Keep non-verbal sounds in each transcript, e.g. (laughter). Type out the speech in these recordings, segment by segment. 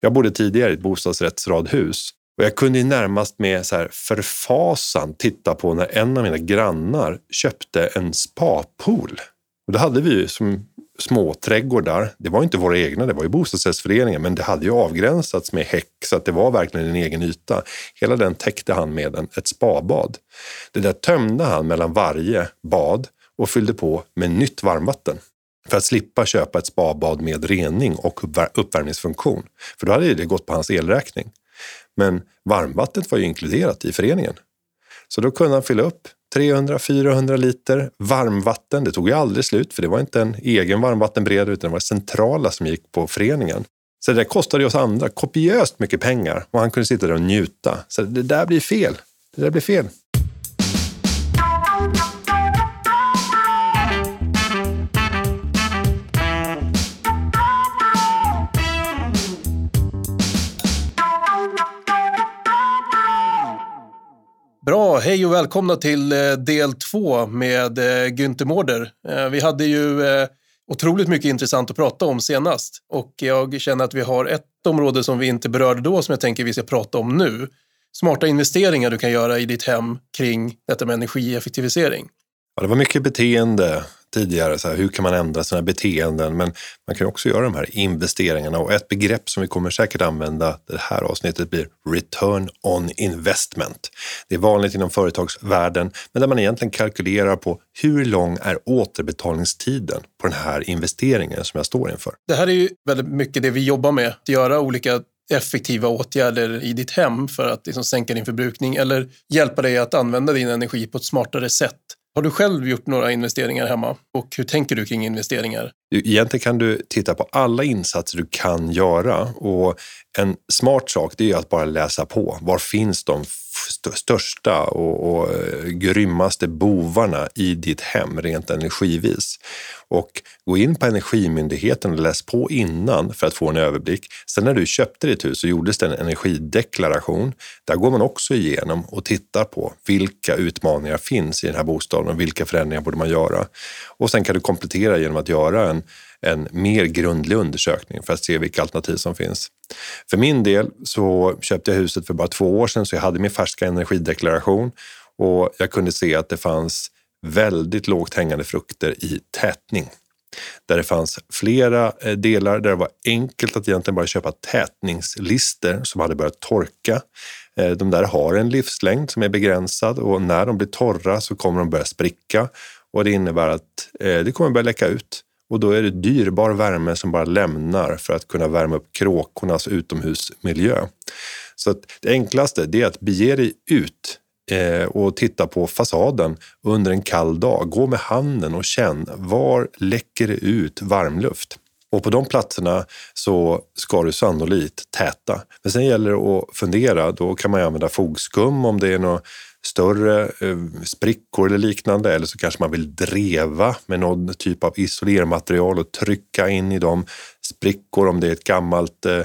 Jag bodde tidigare i ett bostadsrättsradhus och jag kunde närmast med så här förfasan titta på när en av mina grannar köpte en spapool. Och då hade vi ju som små trädgårdar. Det var inte våra egna, det var ju bostadsrättsföreningen, men det hade ju avgränsats med häck så att det var verkligen en egen yta. Hela den täckte han med en, ett spabad. Det där tömde han mellan varje bad och fyllde på med nytt varmvatten för att slippa köpa ett spabad med rening och uppvärmningsfunktion. För då hade det gått på hans elräkning. Men varmvattnet var ju inkluderat i föreningen. Så då kunde han fylla upp 300-400 liter varmvatten. Det tog ju aldrig slut för det var inte en egen varmvattenberedare utan det var centrala som gick på föreningen. Så det kostade oss andra kopiöst mycket pengar och han kunde sitta där och njuta. Så det där blir fel. Det där blir fel. Hej och välkomna till eh, del två med eh, Günther Mårder. Eh, vi hade ju otroligt mycket intressant att prata om senast och jag känner att vi har ett område som vi inte berörde då som jag tänker vi ska prata om nu. Smarta investeringar du kan göra i ditt hem kring detta med energieffektivisering. Ja, det var mycket beteende tidigare, så här, hur kan man ändra sina beteenden? Men man kan också göra de här investeringarna och ett begrepp som vi kommer säkert använda det här avsnittet blir return on investment. Det är vanligt inom företagsvärlden, men där man egentligen kalkylerar på hur lång är återbetalningstiden på den här investeringen som jag står inför. Det här är ju väldigt mycket det vi jobbar med, att göra olika effektiva åtgärder i ditt hem för att liksom sänka din förbrukning eller hjälpa dig att använda din energi på ett smartare sätt. Har du själv gjort några investeringar hemma och hur tänker du kring investeringar? Egentligen kan du titta på alla insatser du kan göra och en smart sak det är att bara läsa på. Var finns de största och, och eh, grymmaste bovarna i ditt hem rent energivis? Och gå in på Energimyndigheten och läs på innan för att få en överblick. Sen när du köpte ditt hus så gjordes det en energideklaration. Där går man också igenom och tittar på vilka utmaningar finns i den här bostaden och vilka förändringar borde man göra. Och sen kan du komplettera genom att göra en en mer grundlig undersökning för att se vilka alternativ som finns. För min del så köpte jag huset för bara två år sedan så jag hade min färska energideklaration och jag kunde se att det fanns väldigt lågt hängande frukter i tätning. Där det fanns flera eh, delar där det var enkelt att egentligen bara köpa tätningslister som hade börjat torka. Eh, de där har en livslängd som är begränsad och när de blir torra så kommer de börja spricka och det innebär att eh, det kommer börja läcka ut. Och då är det dyrbar värme som bara lämnar för att kunna värma upp kråkornas utomhusmiljö. Så det enklaste är att bege dig ut eh, och titta på fasaden under en kall dag. Gå med handen och känn var läcker det ut varmluft. Och på de platserna så ska du sannolikt täta. Men sen gäller det att fundera. Då kan man använda fogskum om det är något större eh, sprickor eller liknande eller så kanske man vill dreva med någon typ av isolermaterial och trycka in i de sprickor om det är ett gammalt eh,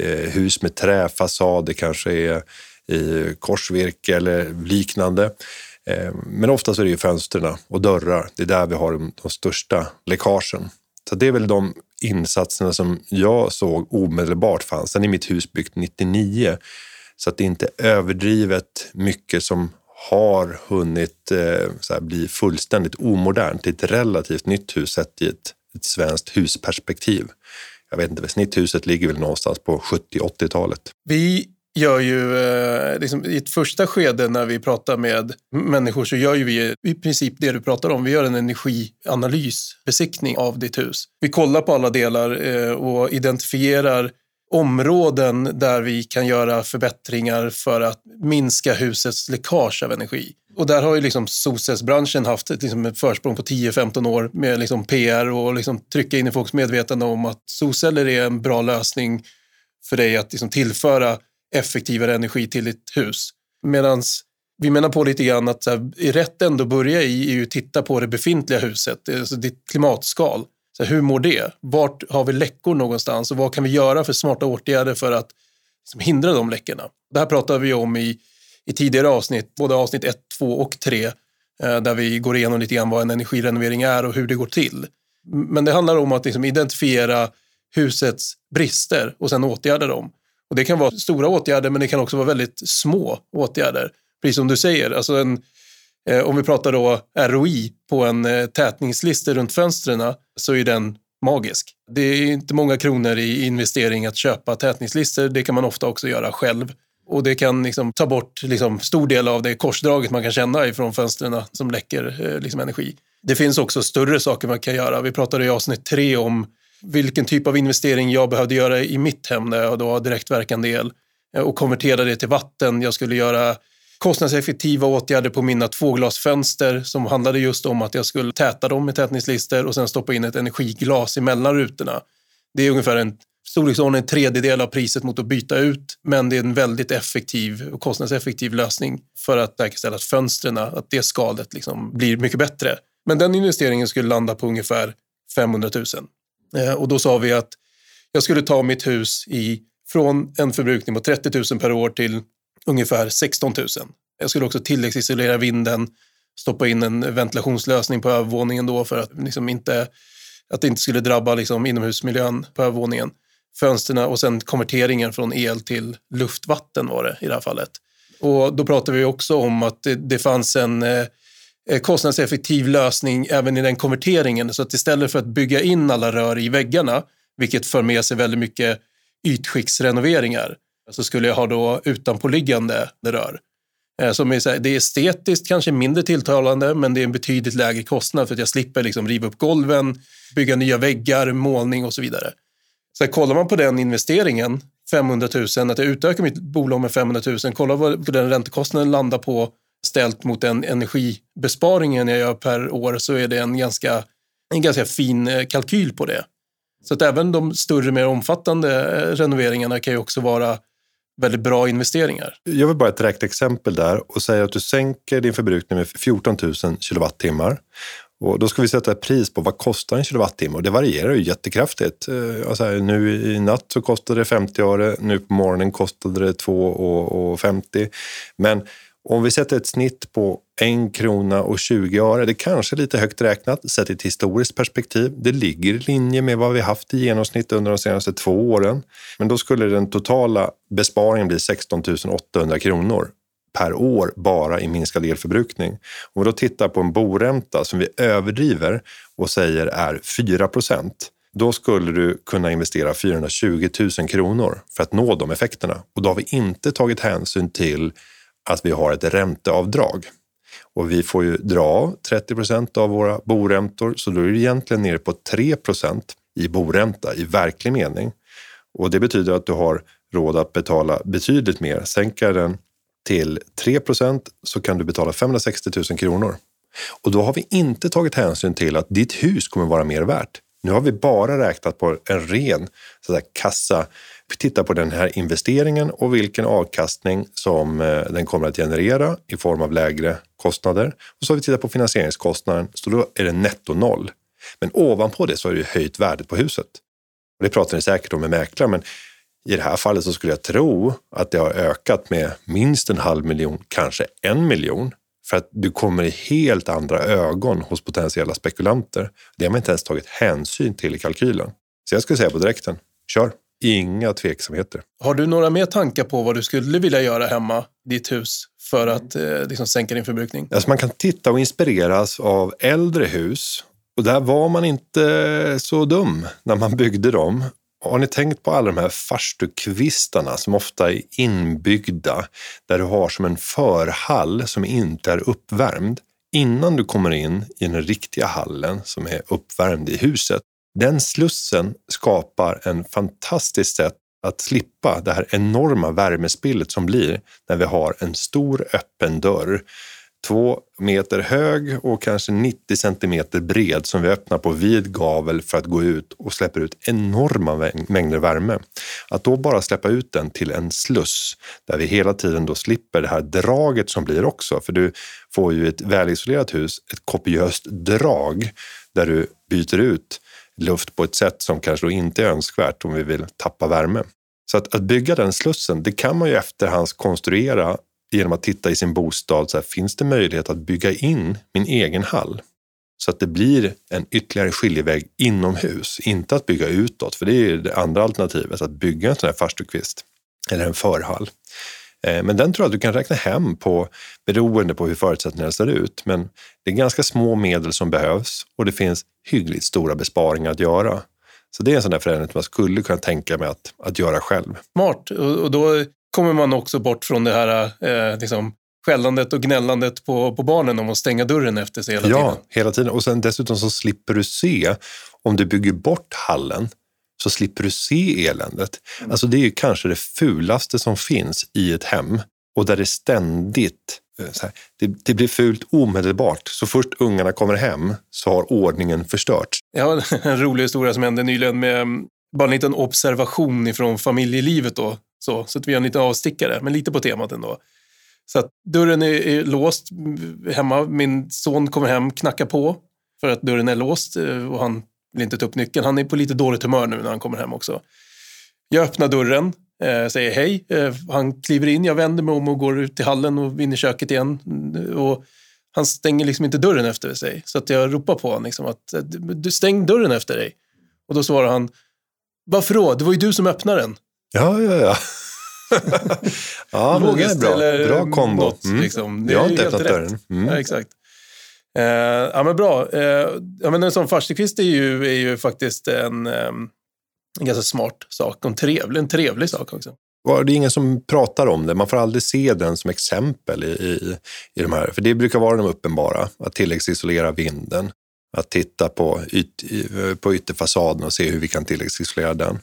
eh hus med träfasad, det kanske är i korsvirke eller liknande. Eh, men oftast är det ju fönstren och dörrar, det är där vi har de, de största läckagen. Så det är väl de insatserna som jag såg omedelbart fanns. Sen är mitt hus byggt 99 så att det inte är överdrivet mycket som har hunnit eh, här, bli fullständigt omodernt. Det är ett relativt nytt hus sett i ett, ett svenskt husperspektiv. Jag vet inte, snitthuset ligger väl någonstans på 70-80-talet. Vi gör ju, eh, liksom, i ett första skede när vi pratar med människor så gör ju vi i princip det du pratar om. Vi gör en energianalys, besiktning av ditt hus. Vi kollar på alla delar eh, och identifierar områden där vi kan göra förbättringar för att minska husets läckage av energi. Och där har ju liksom solcellsbranschen haft ett, liksom ett försprång på 10-15 år med liksom PR och liksom trycka in i folks medvetande om att solceller är en bra lösning för dig att liksom tillföra effektivare energi till ditt hus. Medan vi menar på lite grann att så här, rätt ändå börja i är att titta på det befintliga huset, alltså ditt klimatskal. Så hur mår det? Vart har vi läckor någonstans och vad kan vi göra för smarta åtgärder för att liksom, hindra de läckorna? Det här pratar vi om i, i tidigare avsnitt, både avsnitt 1, 2 och 3, eh, där vi går igenom lite grann vad en energirenovering är och hur det går till. Men det handlar om att liksom, identifiera husets brister och sen åtgärda dem. Och det kan vara stora åtgärder, men det kan också vara väldigt små åtgärder. Precis som du säger, alltså en, Eh, om vi pratar då ROI på en eh, tätningslista runt fönstren eh, så är den magisk. Det är inte många kronor i investering att köpa tätningslister. Det kan man ofta också göra själv. Och det kan liksom ta bort liksom stor del av det korsdraget man kan känna ifrån fönstren som läcker liksom energi. Det finns också större saker man kan göra. Vi pratade i avsnitt tre om vilken typ av investering jag behövde göra i mitt hem när jag då har direktverkande el och konvertera det till vatten. Jag skulle göra kostnadseffektiva åtgärder på mina tvåglasfönster som handlade just om att jag skulle täta dem med tätningslister och sen stoppa in ett energiglas emellan rutorna. Det är ungefär en storleksordning en tredjedel av priset mot att byta ut, men det är en väldigt effektiv och kostnadseffektiv lösning för att säkerställa att fönstren, att det skalet liksom blir mycket bättre. Men den investeringen skulle landa på ungefär 500 000. Eh, och då sa vi att jag skulle ta mitt hus i, från en förbrukning på 30 000 per år till ungefär 16 000. Jag skulle också tilläggsisolera vinden, stoppa in en ventilationslösning på övervåningen då för att, liksom inte, att det inte skulle drabba liksom inomhusmiljön på övervåningen. Fönsterna och sen konverteringen från el till luftvatten var det i det här fallet. Och då pratade vi också om att det, det fanns en eh, eh, kostnadseffektiv lösning även i den konverteringen. Så att istället för att bygga in alla rör i väggarna, vilket för med sig väldigt mycket ytskiktsrenoveringar, så skulle jag ha då utanpåliggande rör. Eh, som är, det är estetiskt kanske mindre tilltalande, men det är en betydligt lägre kostnad för att jag slipper liksom riva upp golven, bygga nya väggar, målning och så vidare. Så kollar man på den investeringen, 500 000, att jag utökar mitt bolag med 500 000, kolla vad den räntekostnaden landar på ställt mot den energibesparingen jag gör per år så är det en ganska, en ganska fin eh, kalkyl på det. Så att även de större, mer omfattande eh, renoveringarna kan ju också vara väldigt bra investeringar. Jag vill bara ett direkt exempel där och säga att du sänker din förbrukning med 14 000 kilowattimmar. Och då ska vi sätta ett pris på vad kostar en kilowattimme och det varierar ju jättekraftigt. Eh, alltså här, nu i natt så kostade det 50 öre, nu på morgonen kostade det 2,50. Men om vi sätter ett snitt på en krona och 20 öre, det kanske är lite högt räknat sett i ett historiskt perspektiv. Det ligger i linje med vad vi haft i genomsnitt under de senaste två åren. Men då skulle den totala besparingen bli 16 800 kronor per år bara i minskad elförbrukning. Om vi då tittar på en boränta som vi överdriver och säger är 4 procent, då skulle du kunna investera 420 000 kronor för att nå de effekterna. Och då har vi inte tagit hänsyn till att vi har ett ränteavdrag. Och vi får ju dra av 30 procent av våra boräntor, så då är du egentligen nere på 3 procent i boränta i verklig mening. Och det betyder att du har råd att betala betydligt mer. Sänka den till 3 procent så kan du betala 560 000 kronor. Och då har vi inte tagit hänsyn till att ditt hus kommer vara mer värt. Nu har vi bara räknat på en ren så där, kassa titta på den här investeringen och vilken avkastning som eh, den kommer att generera i form av lägre kostnader. Och så har vi tittat på finansieringskostnaden, så då är det netto noll. Men ovanpå det så har det höjt värdet på huset. Och det pratar ni säkert om med mäklare, men i det här fallet så skulle jag tro att det har ökat med minst en halv miljon, kanske en miljon. För att du kommer i helt andra ögon hos potentiella spekulanter. Det har man inte ens tagit hänsyn till i kalkylen. Så jag skulle säga på direkten, kör! Inga tveksamheter. Har du några mer tankar på vad du skulle vilja göra hemma, ditt hus, för att eh, liksom sänka din förbrukning? Alltså man kan titta och inspireras av äldre hus. Och där var man inte så dum när man byggde dem. Har ni tänkt på alla de här farstukvistarna som ofta är inbyggda, där du har som en förhall som inte är uppvärmd? Innan du kommer in i den riktiga hallen som är uppvärmd i huset den slussen skapar en fantastiskt sätt att slippa det här enorma värmespillet som blir när vi har en stor öppen dörr två meter hög och kanske 90 centimeter bred som vi öppnar på vid gavel för att gå ut och släpper ut enorma mängder värme. Att då bara släppa ut den till en sluss där vi hela tiden då slipper det här draget som blir också, för du får ju ett välisolerat hus, ett kopiöst drag där du byter ut luft på ett sätt som kanske då inte är önskvärt om vi vill tappa värme. Så att, att bygga den slussen, det kan man ju efterhand konstruera genom att titta i sin bostad. Så här, finns det möjlighet att bygga in min egen hall? så att det blir en ytterligare skiljeväg inomhus. Inte att bygga utåt, för det är det andra alternativet, att bygga en sån här farstukvist eller en förhall. Eh, men den tror jag att du kan räkna hem på beroende på hur förutsättningarna ser ut. Men det är ganska små medel som behövs och det finns hyggligt stora besparingar att göra. Så det är en sån där förändring som man skulle kunna tänka mig att, att göra själv. Smart. Och då kommer man också bort från det här eh, liksom, skällandet och gnällandet på, på barnen om att stänga dörren efter sig hela ja, tiden. Ja, hela tiden. Och sen dessutom så slipper du se, om du bygger bort hallen, så slipper du se eländet. Mm. Alltså det är ju kanske det fulaste som finns i ett hem och där det ständigt eh, här, det, det, blir fult omedelbart. Så först ungarna kommer hem så har ordningen förstörts. Har en rolig historia som hände nyligen med mm, bara en liten observation ifrån familjelivet. Då, så, så att vi har en liten avstickare, men lite på temat ändå. Så att dörren är, är låst hemma. Min son kommer hem, knackar på för att dörren är låst eh, och han vill inte ta upp nyckeln. Han är på lite dåligt humör nu när han kommer hem också. Jag öppnar dörren, eh, säger hej. Eh, han kliver in, jag vänder mig om och går ut i hallen och in i köket igen. Mm, och han stänger liksom inte dörren efter sig. Så att jag ropar på honom liksom att eh, du stäng dörren efter dig. Och då svarar han, varför då? Det var ju du som öppnade den. Ja, ja, ja. (laughs) ja, men det är bra. Bra kombo. Något, mm. liksom. Jag har inte öppnat dörren. Mm. Ja, exakt. Uh, ja, men bra. Uh, ja, men en sån farstukvist är ju, är ju faktiskt en, um, en ganska smart sak en trevlig, en trevlig sak också. Det är ingen som pratar om det. Man får aldrig se den som exempel i, i, i de här. För det brukar vara de uppenbara. Att tilläggsisolera vinden. Att titta på, yt, på ytterfasaden och se hur vi kan tilläggsisolera den.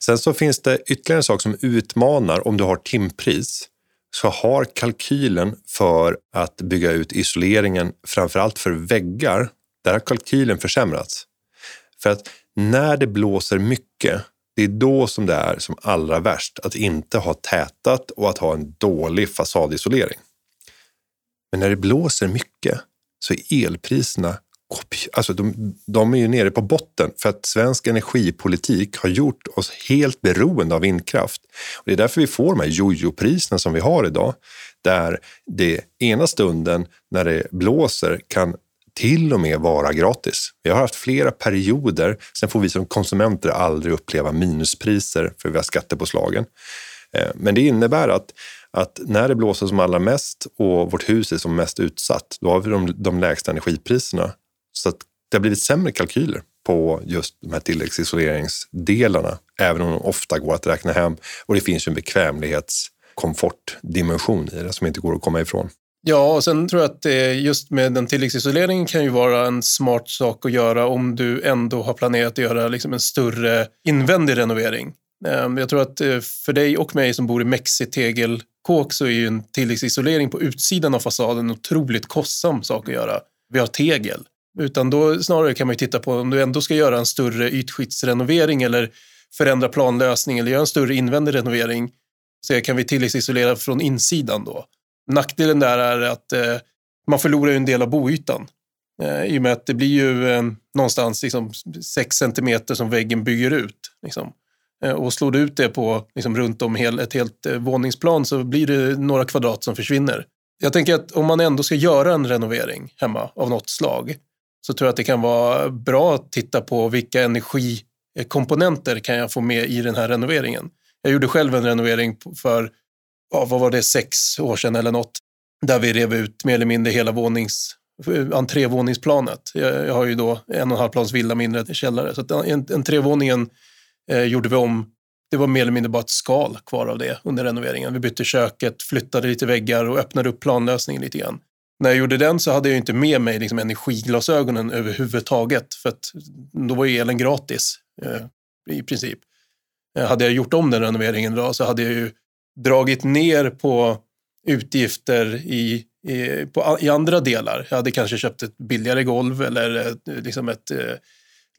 Sen så finns det ytterligare en sak som utmanar om du har timpris så har kalkylen för att bygga ut isoleringen, framförallt för väggar, där har kalkylen försämrats. För att när det blåser mycket, det är då som det är som allra värst att inte ha tätat och att ha en dålig fasadisolering. Men när det blåser mycket så är elpriserna alltså de, de är ju nere på botten för att svensk energipolitik har gjort oss helt beroende av vindkraft. Och det är därför vi får de här jojo-priserna som vi har idag, där det ena stunden när det blåser kan till och med vara gratis. Vi har haft flera perioder, sen får vi som konsumenter aldrig uppleva minuspriser för vi har skattepåslagen. Eh, men det innebär att, att när det blåser som allra mest och vårt hus är som mest utsatt, då har vi de, de lägsta energipriserna. Så det har blivit sämre kalkyler på just de här tilläggsisoleringsdelarna, även om de ofta går att räkna hem. Och det finns ju en bekvämlighetskomfortdimension i det som inte går att komma ifrån. Ja, och sen tror jag att just med den tilläggsisoleringen kan ju vara en smart sak att göra om du ändå har planerat att göra liksom en större invändig renovering. Ehm, jag tror att eh, för dig och mig som bor i mexitegelkåk så är ju en tilläggsisolering på utsidan av fasaden en otroligt kostsam sak att göra. Vi har tegel. Utan då snarare kan man titta på om du ändå ska göra en större ytskiktsrenovering eller förändra planlösning eller göra en större invändig renovering. Så kan vi tilläggsisolera från insidan då. Nackdelen där är att eh, man förlorar en del av boytan. Eh, I och med att det blir ju eh, någonstans liksom 6 centimeter som väggen bygger ut. Liksom. Eh, och slår du ut det på liksom, runt om hel, ett helt eh, våningsplan så blir det några kvadrat som försvinner. Jag tänker att om man ändå ska göra en renovering hemma av något slag så tror jag att det kan vara bra att titta på vilka energikomponenter kan jag få med i den här renoveringen. Jag gjorde själv en renovering för, ja, vad var det, sex år sedan eller något, där vi rev ut mer eller mindre hela vånings, entrévåningsplanet. Jag, jag har ju då en och en halv plans villa mindre källare, så att entrévåningen eh, gjorde vi om. Det var mer eller mindre bara ett skal kvar av det under renoveringen. Vi bytte köket, flyttade lite väggar och öppnade upp planlösningen lite grann när jag gjorde den så hade jag inte med mig liksom energiglasögonen överhuvudtaget. För att då var ju elen gratis eh, i princip. Eh, hade jag gjort om den renoveringen idag så hade jag ju dragit ner på utgifter i, i, på, i andra delar. Jag hade kanske köpt ett billigare golv eller eh, liksom ett, eh,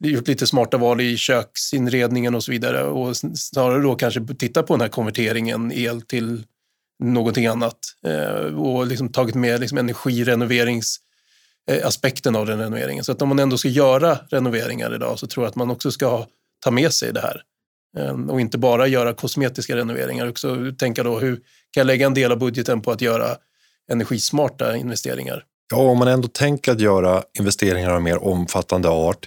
gjort lite smarta val i köksinredningen och så vidare. Och snarare då kanske titta på den här konverteringen el till någonting annat eh, och liksom tagit med liksom energirenoveringsaspekten eh, av den renoveringen. Så att om man ändå ska göra renoveringar idag så tror jag att man också ska ta med sig det här. Eh, och inte bara göra kosmetiska renoveringar, också tänka då hur kan jag lägga en del av budgeten på att göra energismarta investeringar. Ja, om man ändå tänker att göra investeringar av mer omfattande art,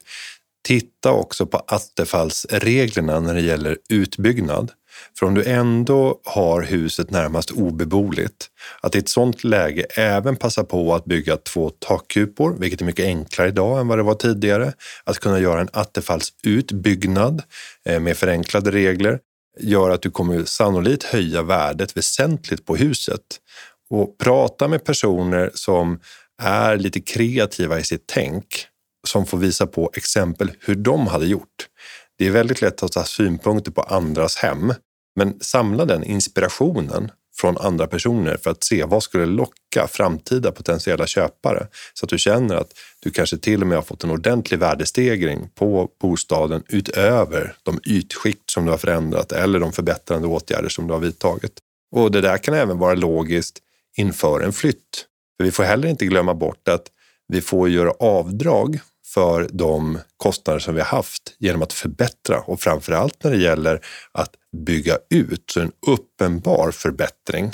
titta också på attefallsreglerna när det gäller utbyggnad. För om du ändå har huset närmast obeboeligt, att i ett sådant läge även passa på att bygga två takkupor, vilket är mycket enklare idag än vad det var tidigare. Att kunna göra en attefallsutbyggnad eh, med förenklade regler gör att du kommer sannolikt höja värdet väsentligt på huset. Och prata med personer som är lite kreativa i sitt tänk, som får visa på exempel hur de hade gjort. Det är väldigt lätt att ta synpunkter på andras hem men samla den inspirationen från andra personer för att se vad skulle locka framtida potentiella köpare så att du känner att du kanske till och med har fått en ordentlig värdestegring på bostaden utöver de ytskikt som du har förändrat eller de förbättrande åtgärder som du har vidtagit. Och det där kan även vara logiskt inför en flytt. För vi får heller inte glömma bort att vi får göra avdrag för de kostnader som vi har haft genom att förbättra och framför allt när det gäller att bygga ut, så en uppenbar förbättring.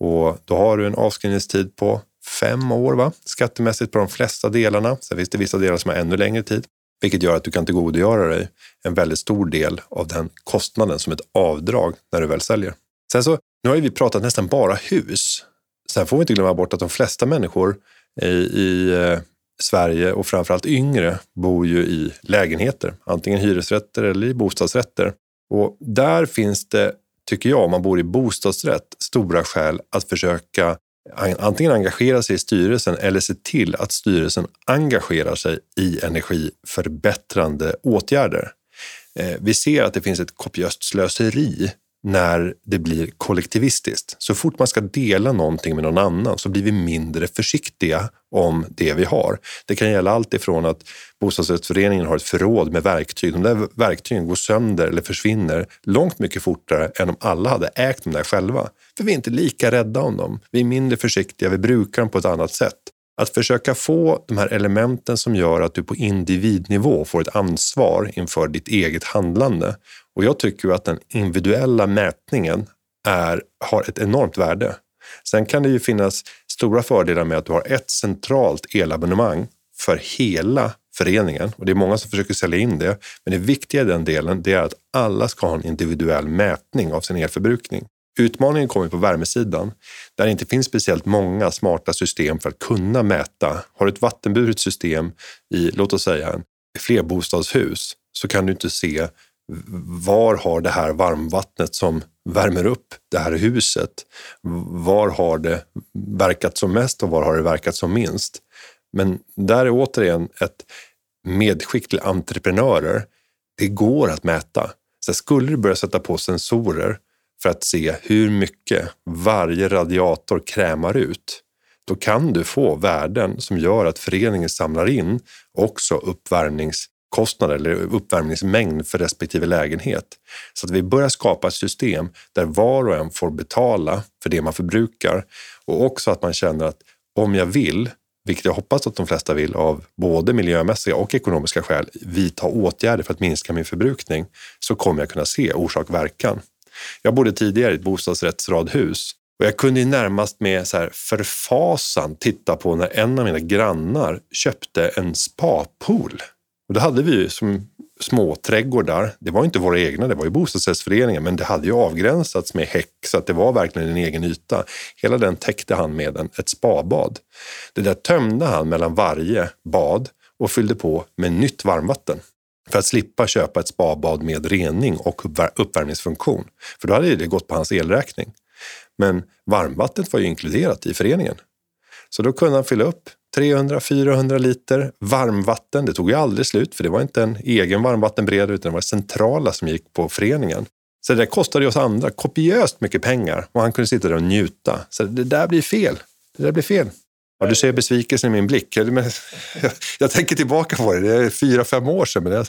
Och då har du en avskrivningstid på fem år va? skattemässigt på de flesta delarna. Sen finns det vissa delar som har ännu längre tid, vilket gör att du kan tillgodogöra dig en väldigt stor del av den kostnaden som ett avdrag när du väl säljer. Sen så, nu har ju vi pratat nästan bara hus. Sen får vi inte glömma bort att de flesta människor i, i eh, Sverige och framförallt yngre bor ju i lägenheter, antingen hyresrätter eller i bostadsrätter. Och där finns det, tycker jag, om man bor i bostadsrätt, stora skäl att försöka antingen engagera sig i styrelsen eller se till att styrelsen engagerar sig i energiförbättrande åtgärder. Eh, vi ser att det finns ett kopiöst slöseri när det blir kollektivistiskt. Så fort man ska dela någonting med någon annan så blir vi mindre försiktiga om det vi har. Det kan gälla allt ifrån att bostadsrättsföreningen har ett förråd med verktyg. De där verktygen går sönder eller försvinner långt mycket fortare än om alla hade ägt dem där själva. För vi är inte lika rädda om dem. Vi är mindre försiktiga, vi brukar dem på ett annat sätt. Att försöka få de här elementen som gör att du på individnivå får ett ansvar inför ditt eget handlande. Och jag tycker att den individuella mätningen är, har ett enormt värde. Sen kan det ju finnas stora fördelar med att du har ett centralt elabonnemang för hela föreningen och det är många som försöker sälja in det. Men det viktiga i den delen det är att alla ska ha en individuell mätning av sin elförbrukning. Utmaningen kommer på värmesidan där det inte finns speciellt många smarta system för att kunna mäta. Har du ett vattenburet system i, låt oss säga, flerbostadshus så kan du inte se var har det här varmvattnet som värmer upp det här huset, var har det verkat som mest och var har det verkat som minst? Men där är återigen ett medskick till entreprenörer. Det går att mäta. Så skulle du börja sätta på sensorer för att se hur mycket varje radiator krämar ut, då kan du få värden som gör att föreningen samlar in också uppvärmnings kostnader eller uppvärmningsmängd för respektive lägenhet. Så att vi börjar skapa ett system där var och en får betala för det man förbrukar och också att man känner att om jag vill, vilket jag hoppas att de flesta vill av både miljömässiga och ekonomiska skäl, vidta åtgärder för att minska min förbrukning så kommer jag kunna se orsak-verkan. Jag bodde tidigare i ett bostadsrättsradhus och jag kunde närmast med så här förfasan titta på när en av mina grannar köpte en spapool. Och då hade vi ju som små trädgårdar. Det var inte våra egna, det var ju bostadsrättsföreningen, men det hade ju avgränsats med häck så att det var verkligen en egen yta. Hela den täckte han med en, ett spabad. Det där tömde han mellan varje bad och fyllde på med nytt varmvatten för att slippa köpa ett spabad med rening och uppvärmningsfunktion. För då hade det gått på hans elräkning. Men varmvattnet var ju inkluderat i föreningen. Så då kunde han fylla upp 300-400 liter varmvatten. Det tog ju aldrig slut för det var inte en egen varmvattenberedare utan det var centrala som gick på föreningen. Så det kostade oss andra kopiöst mycket pengar och han kunde sitta där och njuta. Så det där blir fel. Det där blir fel. Ja, du ser besvikelsen i min blick. Jag, (laughs) jag tänker tillbaka på det. Det är fyra, fem år sedan. Men jag,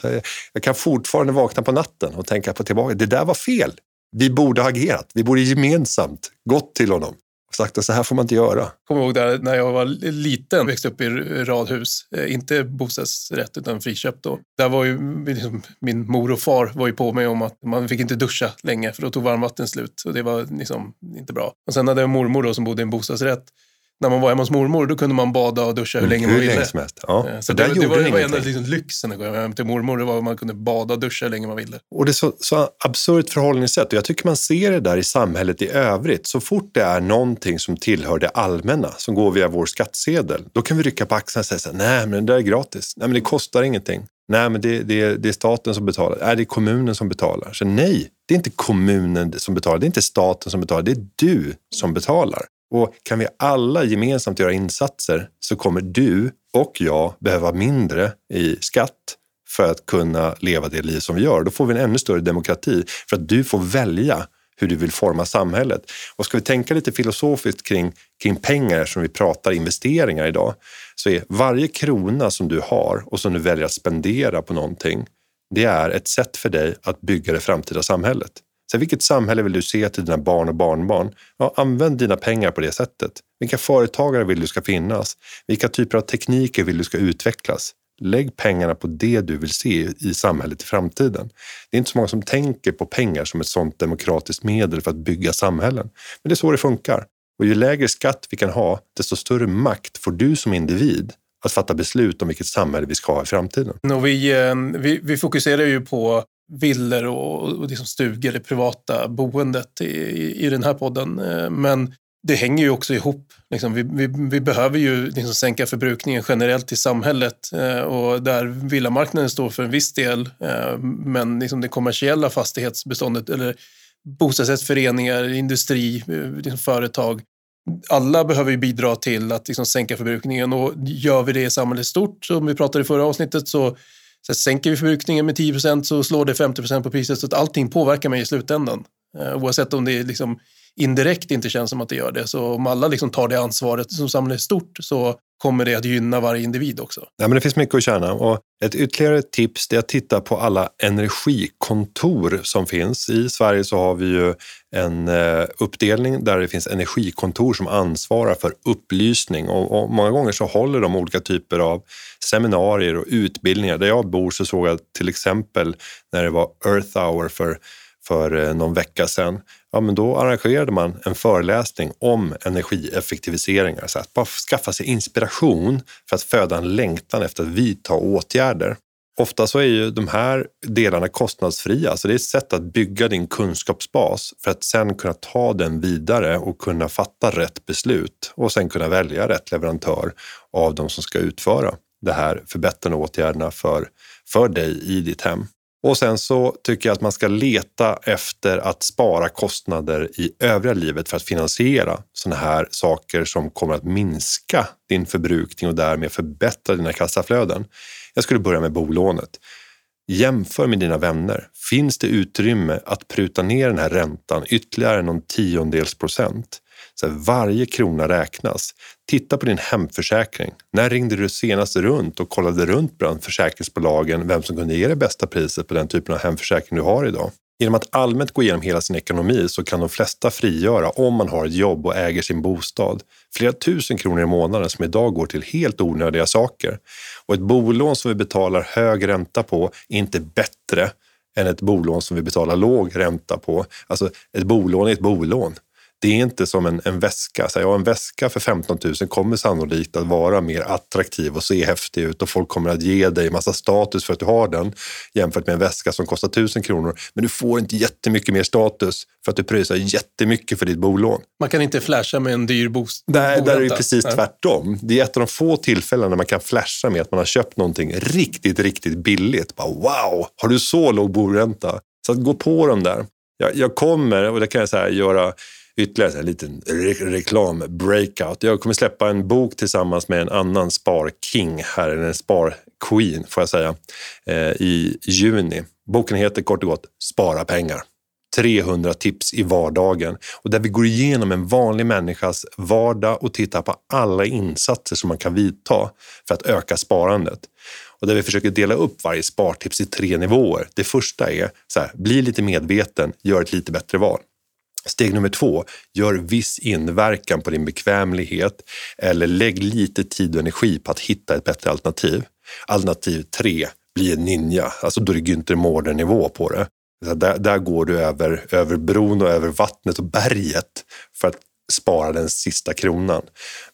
jag kan fortfarande vakna på natten och tänka på tillbaka. Det där var fel. Vi borde ha agerat. Vi borde gemensamt gått till honom sagt att så här får man inte göra. Jag kommer ihåg där när jag var liten, växte upp i radhus. Eh, inte bostadsrätt utan friköpt då. Där var ju liksom, min mor och far var ju på mig om att man fick inte duscha länge för då tog varmvattnet slut och det var liksom inte bra. Och sen hade jag mormor då som bodde i en bostadsrätt när man var hemma hos mormor, då kunde man bada och duscha hur länge man Hur ville. länge som helst. Ja. Eh, Så det, där det, var, det var en ingenting. av liksom lyxen att gå hem till mormor. Det var att man kunde bada och duscha hur länge man ville. Och det är så, så absurt förhållningssätt och jag tycker man ser det där i samhället i övrigt. Så fort det är någonting som tillhör det allmänna, som går via vår skattsedel, då kan vi rycka på axlarna och säga så här, nej men det där är gratis, nej men det kostar ingenting. Nej, men det, det, det är staten som betalar. Nej, det är kommunen som betalar. Så nej, det är inte kommunen som betalar. Det är inte staten som betalar. Det är du som betalar. Och kan vi alla gemensamt göra insatser så kommer du och jag behöva mindre i skatt för att kunna leva det liv som vi gör. Då får vi en ännu större demokrati för att du får välja hur du vill forma samhället. Och ska vi tänka lite filosofiskt kring, kring pengar som vi pratar investeringar idag så är varje krona som du har och som du väljer att spendera på någonting det är ett sätt för dig att bygga det framtida samhället. Så vilket samhälle vill du se till dina barn och barnbarn? Ja, använd dina pengar på det sättet. Vilka företagare vill du ska finnas? Vilka typer av tekniker vill du ska utvecklas? Lägg pengarna på det du vill se i samhället i framtiden. Det är inte så många som tänker på pengar som ett sådant demokratiskt medel för att bygga samhällen. Men det är så det funkar. Och ju lägre skatt vi kan ha, desto större makt får du som individ att fatta beslut om vilket samhälle vi ska ha i framtiden. Och vi, eh, vi, vi fokuserar ju på villor och, och liksom stugor, det privata boendet i, i, i den här podden. Eh, men det hänger ju också ihop. Liksom, vi, vi, vi behöver ju liksom sänka förbrukningen generellt i samhället eh, och där villamarknaden står för en viss del. eh, Men liksom det kommersiella fastighetsbeståndet eller bostadsrättsföreningar, industri, eh, liksom företag. Alla behöver ju bidra till att liksom sänka förbrukningen och gör vi det i samhället stort, som vi pratade i förra avsnittet, så, så sänker vi förbrukningen med 10% så slår det 50% på priset. Så att allting påverkar mig i slutändan. Eh, oavsett om det liksom indirekt inte känns som att det gör det. Så om alla liksom tar det ansvaret som samhället är stort så kommer det att gynna varje individ också. Ja, men det finns mycket att tjäna. Och ett ytterligare tips är att titta på alla energikontor som finns. I Sverige så har vi ju en eh, uppdelning där det finns energikontor som ansvarar för upplysning och, och många gånger så håller de olika typer av seminarier och utbildningar. Där jag bor så såg jag till exempel när det var Earth Hour för för eh, någon vecka sedan, ja, men då arrangerade man en föreläsning om energieffektiviseringar. Så att bara skaffa sig inspiration för att föda en längtan efter att vidta åtgärder. Ofta så är ju de här delarna kostnadsfria, så det är ett sätt att bygga din kunskapsbas för att sen kunna ta den vidare och kunna fatta rätt beslut och sen kunna välja rätt leverantör av de som ska utföra det här förbättrande åtgärderna för, för dig i ditt hem. Och sen så tycker jag att man ska leta efter att spara kostnader i övriga livet för att finansiera sådana här saker som kommer att minska din förbrukning och därmed förbättra dina kassaflöden. Jag skulle börja med bolånet. Jämför med dina vänner. Finns det utrymme att pruta ner den här räntan ytterligare någon tiondels procent? Så varje krona räknas. Titta på din hemförsäkring. När ringde du senast runt och kollade runt bland försäkringsbolagen vem som kunde ge det bästa priset på den typen av hemförsäkring du har idag? Genom att allmänt gå igenom hela sin ekonomi så kan de flesta frigöra, om man har ett jobb och äger sin bostad, flera tusen kronor i månaden som idag går till helt onödiga saker. Och ett bolån som vi betalar hög ränta på är inte bättre än ett bolån som vi betalar låg ränta på. Alltså ett bolån är ett bolån. Det är inte som en, en väska. Så ja, en väska för 15 000 kommer sannolikt att vara mer attraktiv och se häftig ut och folk kommer att ge dig massa status för att du har den jämfört med en väska som kostar 1000 kronor. Men du får inte jättemycket mer status för att du pröjsar jättemycket för ditt bolån. Man kan inte flasha med en dyr bos- Där, där är det precis Nej. tvärtom. Det är ett av de få tillfällen när man kan flasha med att man har köpt någonting riktigt, riktigt billigt. Bara, wow, har du så låg bolränta? Så att gå på dem där. Jag, jag kommer, och det kan jag säga, göra ytterligare en liten re- reklam-breakout. Jag kommer släppa en bok tillsammans med en annan sparking här, eller en sparqueen får jag säga, eh, i juni. Boken heter kort och gott Spara pengar. 300 tips i vardagen och där vi går igenom en vanlig människas vardag och tittar på alla insatser som man kan vidta för att öka sparandet. Och där vi försöker dela upp varje spartips i tre nivåer. Det första är så här, bli lite medveten, gör ett lite bättre val. Steg nummer två, gör viss inverkan på din bekvämlighet eller lägg lite tid och energi på att hitta ett bättre alternativ. Alternativ tre, bli en ninja. Alltså då är det Günther Mårder-nivå på det. Där, där går du över, över bron och över vattnet och berget för att spara den sista kronan.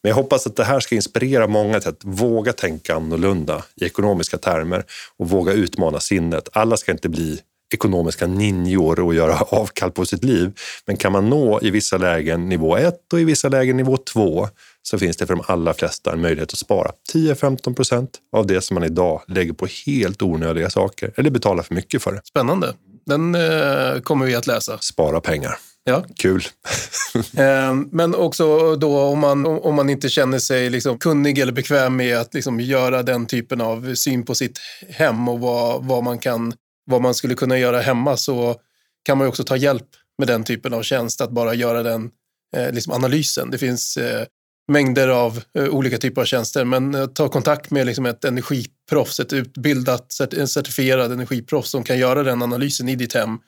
Men jag hoppas att det här ska inspirera många till att våga tänka annorlunda i ekonomiska termer och våga utmana sinnet. Alla ska inte bli ekonomiska ninjor och göra (laughs) avkall på sitt liv. Men kan man nå i vissa lägen nivå 1 och i vissa lägen nivå 2 så finns det för de allra flesta en möjlighet att spara 10-15 procent av det som man idag lägger på helt onödiga saker eller betalar för mycket för. Spännande. Den eh, kommer vi att läsa. Spara pengar. Ja. Kul. (laughs) eh, men också då om man, om man inte känner sig liksom kunnig eller bekväm med att liksom göra den typen av syn på sitt hem och vad, vad, man kan, vad man skulle kunna göra hemma så kan man också ta hjälp med den typen av tjänst, att bara göra den eh, liksom analysen. Det finns eh, mängder av eh, olika typer av tjänster, men eh, ta kontakt med liksom ett energiproffs, ett utbildat, en certifierad energiproffs som kan göra den analysen i ditt hem,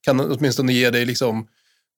kan åtminstone ge dig liksom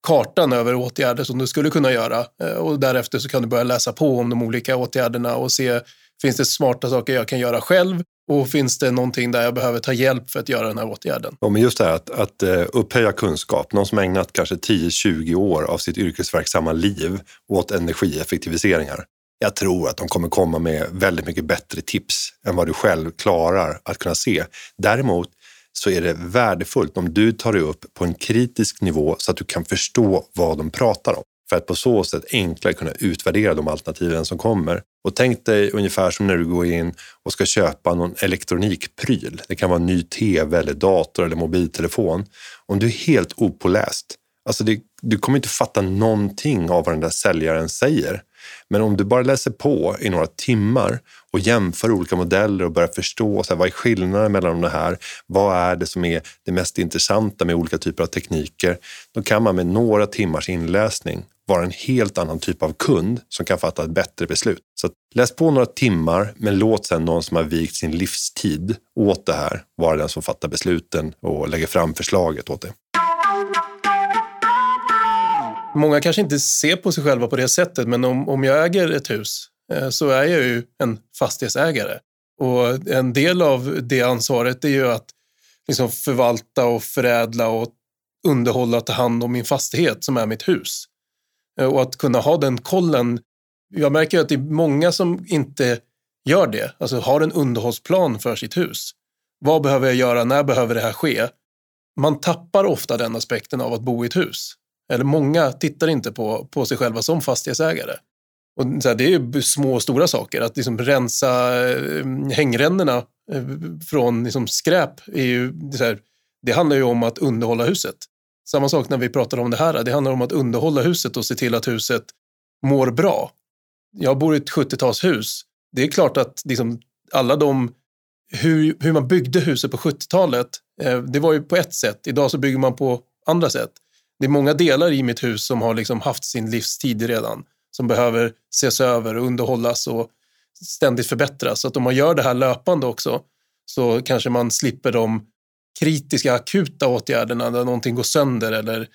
kartan över åtgärder som du skulle kunna göra eh, och därefter så kan du börja läsa på om de olika åtgärderna och se finns det smarta saker jag kan göra själv och finns det någonting där jag behöver ta hjälp för att göra den här åtgärden? Ja, men just det här att, att eh, upphöja kunskap. Någon som ägnat kanske 10-20 år av sitt yrkesverksamma liv åt energieffektiviseringar. Jag tror att de kommer komma med väldigt mycket bättre tips än vad du själv klarar att kunna se. Däremot så är det värdefullt om du tar dig upp på en kritisk nivå så att du kan förstå vad de pratar om för att på så sätt enklare kunna utvärdera de alternativen som kommer. Och tänk dig ungefär som när du går in och ska köpa någon elektronikpryl. Det kan vara en ny tv, eller dator eller mobiltelefon. Om du är helt opåläst, alltså det, du kommer inte fatta någonting av vad den där säljaren säger. Men om du bara läser på i några timmar och jämför olika modeller och börjar förstå så här, vad är skillnaden mellan de här? Vad är det som är det mest intressanta med olika typer av tekniker? Då kan man med några timmars inläsning vara en helt annan typ av kund som kan fatta ett bättre beslut. Så läs på några timmar, men låt sedan någon som har vikt sin livstid åt det här vara den som fattar besluten och lägger fram förslaget åt det. Många kanske inte ser på sig själva på det sättet, men om, om jag äger ett hus eh, så är jag ju en fastighetsägare. Och en del av det ansvaret är ju att liksom förvalta och förädla och underhålla och ta hand om min fastighet som är mitt hus. Eh, och att kunna ha den kollen. Jag märker att det är många som inte gör det, alltså har en underhållsplan för sitt hus. Vad behöver jag göra? När behöver det här ske? Man tappar ofta den aspekten av att bo i ett hus eller många tittar inte på, på sig själva som fastighetsägare. Och så här, det är små och stora saker. Att liksom rensa eh, hängrännorna eh, från liksom skräp är ju, det, här, det handlar ju om att underhålla huset. Samma sak när vi pratar om det här. Det handlar om att underhålla huset och se till att huset mår bra. Jag bor i ett 70-talshus. Det är klart att liksom alla de hur, hur man byggde huset på 70-talet, eh, det var ju på ett sätt. Idag så bygger man på andra sätt det är många delar i mitt hus som har liksom haft sin livstid redan, som behöver ses över och underhållas och ständigt förbättras. Så att om man gör det här löpande också så kanske man slipper de kritiska akuta åtgärderna när någonting går sönder eller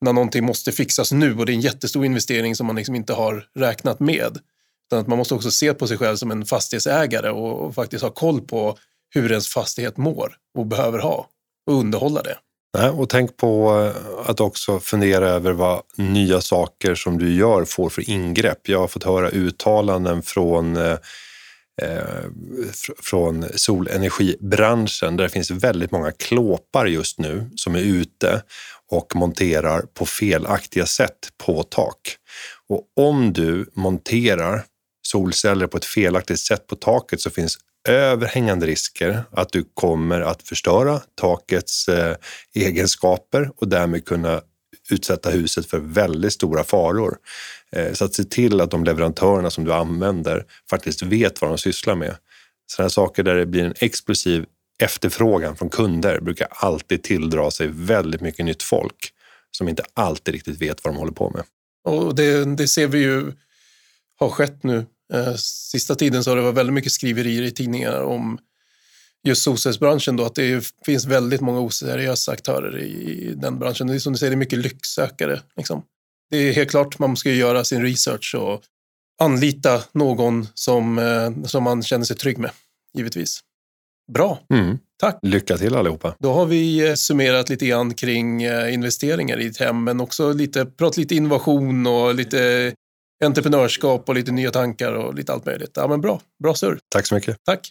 när någonting måste fixas nu och det är en jättestor investering som man liksom inte har räknat med. Utan att man måste också se på sig själv som en fastighetsägare och, och faktiskt ha koll på hur ens fastighet mår och behöver ha och underhålla det. Nej, och tänk på eh, att också fundera över vad nya saker som du gör får för ingrepp. Jag har fått höra uttalanden från eh från solenergibranschen där det finns väldigt många klåpar just nu som är ute och monterar på felaktiga sätt på tak. Och om du monterar solceller på ett felaktigt sätt på taket så finns överhängande risker att du kommer att förstöra takets eh, egenskaper och därmed kunna utsätta huset för väldigt stora faror. Eh, så att se till att de leverantörerna som du använder faktiskt vet vad de sysslar med. Sådana saker där det blir en explosiv efterfrågan från kunder brukar alltid tilldra sig väldigt mycket nytt folk som inte alltid riktigt vet vad de håller på med. Och det, det ser vi ju har skett nu eh, sista tiden så har det varit väldigt mycket skriverier i tidningar om just solcellsbranschen då, att det finns väldigt många oseriösa aktörer i den branschen. Det är som du säger, det är mycket lycksökare. Liksom. Det är helt klart, man ska göra sin research och anlita någon som, eh, som man känner sig trygg med, givetvis. Bra. Mm. Tack. Lycka till allihopa. Då har vi eh, summerat lite grann kring eh, investeringar i ett hem, men också lite, pratat lite innovation och lite entreprenörskap och lite nya tankar och lite allt möjligt. Ja, men bra. Bra surr. Tack så mycket. Tack.